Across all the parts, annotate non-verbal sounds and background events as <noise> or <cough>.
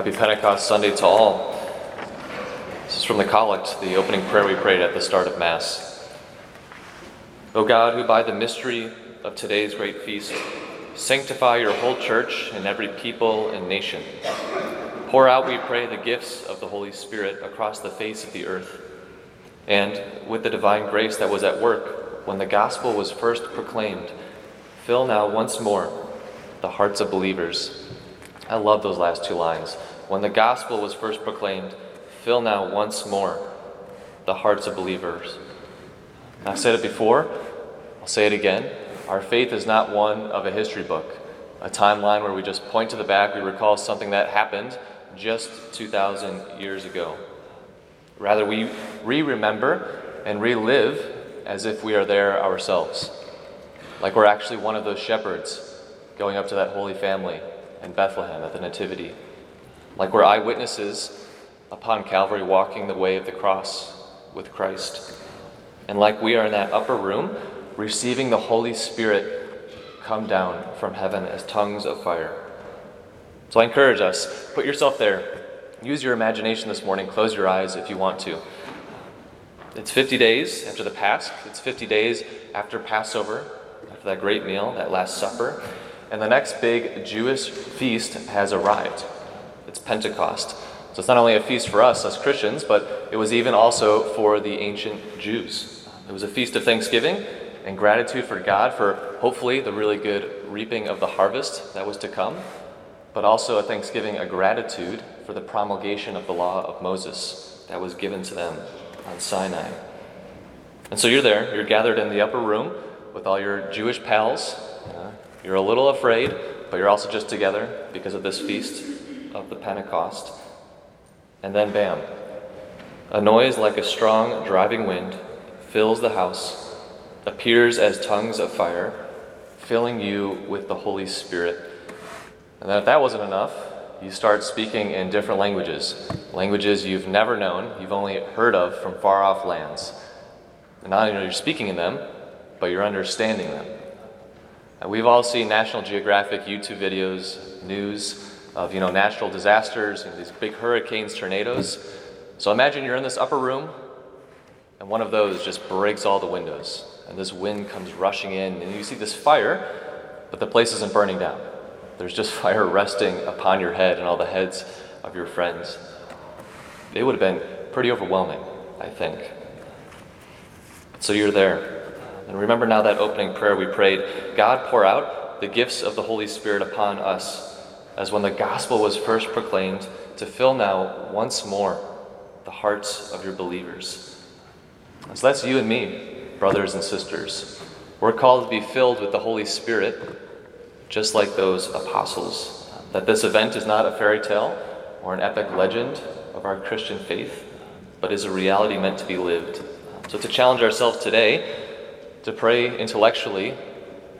Happy Pentecost Sunday to all. This is from the Collect, the opening prayer we prayed at the start of Mass. O God, who by the mystery of today's great feast sanctify your whole church and every people and nation, pour out, we pray, the gifts of the Holy Spirit across the face of the earth. And with the divine grace that was at work when the gospel was first proclaimed, fill now once more the hearts of believers I love those last two lines. When the gospel was first proclaimed, fill now once more the hearts of believers. I've said it before, I'll say it again. Our faith is not one of a history book, a timeline where we just point to the back, we recall something that happened just 2,000 years ago. Rather, we re remember and relive as if we are there ourselves, like we're actually one of those shepherds going up to that holy family in Bethlehem at the Nativity. Like we're eyewitnesses upon Calvary walking the way of the cross with Christ. And like we are in that upper room receiving the Holy Spirit come down from heaven as tongues of fire. So I encourage us put yourself there. Use your imagination this morning. Close your eyes if you want to. It's 50 days after the Pasch. It's 50 days after Passover, after that great meal, that Last Supper. And the next big Jewish feast has arrived. It's Pentecost. So it's not only a feast for us as Christians, but it was even also for the ancient Jews. It was a feast of thanksgiving and gratitude for God for hopefully the really good reaping of the harvest that was to come, but also a thanksgiving, a gratitude for the promulgation of the law of Moses that was given to them on Sinai. And so you're there, you're gathered in the upper room with all your Jewish pals, uh, you're a little afraid, but you're also just together because of this feast of the Pentecost. And then, bam, a noise like a strong driving wind fills the house, appears as tongues of fire, filling you with the Holy Spirit. And then, if that wasn't enough, you start speaking in different languages, languages you've never known, you've only heard of from far off lands. And not only are you speaking in them, but you're understanding them. And we've all seen National Geographic YouTube videos, news of you know natural disasters, you know, these big hurricanes, tornadoes. So imagine you're in this upper room, and one of those just breaks all the windows, and this wind comes rushing in, and you see this fire, but the place isn't burning down. There's just <laughs> fire resting upon your head and all the heads of your friends. It would have been pretty overwhelming, I think. So you're there. And remember now that opening prayer we prayed God, pour out the gifts of the Holy Spirit upon us, as when the gospel was first proclaimed, to fill now once more the hearts of your believers. So that's you and me, brothers and sisters. We're called to be filled with the Holy Spirit, just like those apostles. That this event is not a fairy tale or an epic legend of our Christian faith, but is a reality meant to be lived. So, to challenge ourselves today, to pray intellectually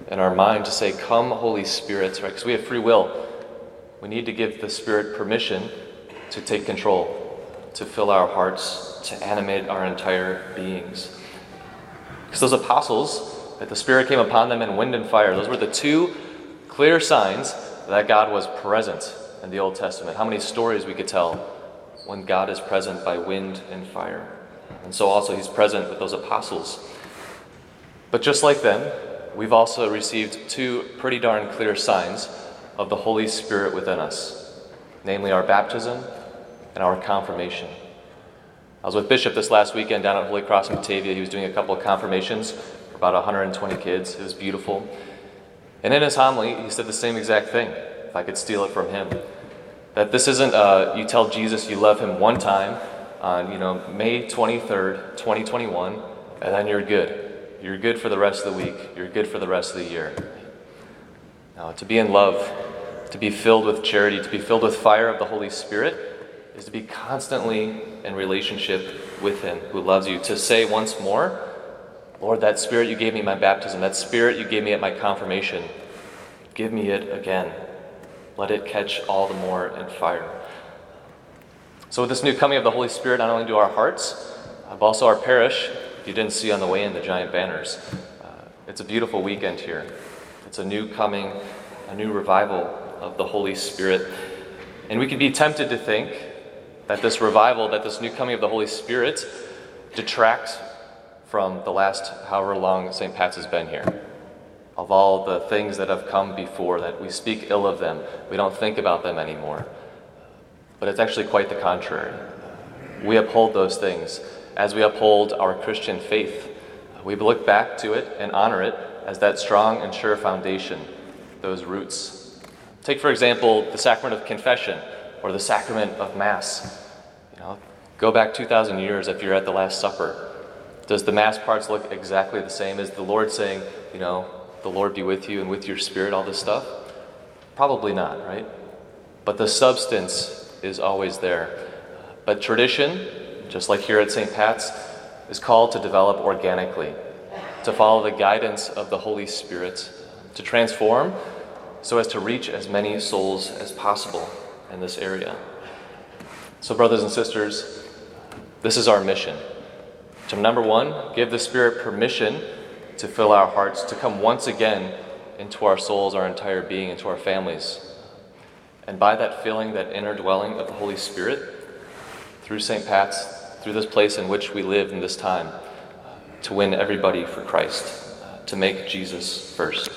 in our mind to say, Come, Holy Spirit, right? Because we have free will. We need to give the Spirit permission to take control, to fill our hearts, to animate our entire beings. Because those apostles, that the Spirit came upon them in wind and fire, those were the two clear signs that God was present in the Old Testament. How many stories we could tell when God is present by wind and fire. And so also He's present with those apostles but just like them, we've also received two pretty darn clear signs of the Holy Spirit within us, namely our baptism and our confirmation. I was with Bishop this last weekend down at Holy Cross in Batavia. He was doing a couple of confirmations for about 120 kids. It was beautiful. And in his homily, he said the same exact thing, if I could steal it from him. That this isn't uh, you tell Jesus you love him one time on you know May 23rd, 2021, and then you're good. You're good for the rest of the week. You're good for the rest of the year. Now, to be in love, to be filled with charity, to be filled with fire of the Holy Spirit, is to be constantly in relationship with Him who loves you. To say once more, Lord, that Spirit you gave me my baptism, that Spirit you gave me at my confirmation, give me it again. Let it catch all the more in fire. So, with this new coming of the Holy Spirit, not only do our hearts, but also our parish if you didn't see on the way in the giant banners, uh, it's a beautiful weekend here. It's a new coming, a new revival of the Holy Spirit. And we can be tempted to think that this revival, that this new coming of the Holy Spirit, detracts from the last however long St. Pat's has been here. Of all the things that have come before, that we speak ill of them, we don't think about them anymore. But it's actually quite the contrary. We uphold those things as we uphold our Christian faith. We look back to it and honor it as that strong and sure foundation, those roots. Take, for example, the sacrament of confession or the sacrament of Mass. You know, go back 2,000 years if you're at the Last Supper. Does the Mass parts look exactly the same? as the Lord saying, you know, the Lord be with you and with your spirit, all this stuff? Probably not, right? But the substance is always there. But tradition, just like here at St. Pat's, is called to develop organically, to follow the guidance of the Holy Spirit, to transform so as to reach as many souls as possible in this area. So, brothers and sisters, this is our mission. To number one, give the Spirit permission to fill our hearts, to come once again into our souls, our entire being, into our families. And by that filling, that inner dwelling of the Holy Spirit, through St. Pat's, through this place in which we live in this time, to win everybody for Christ, uh, to make Jesus first.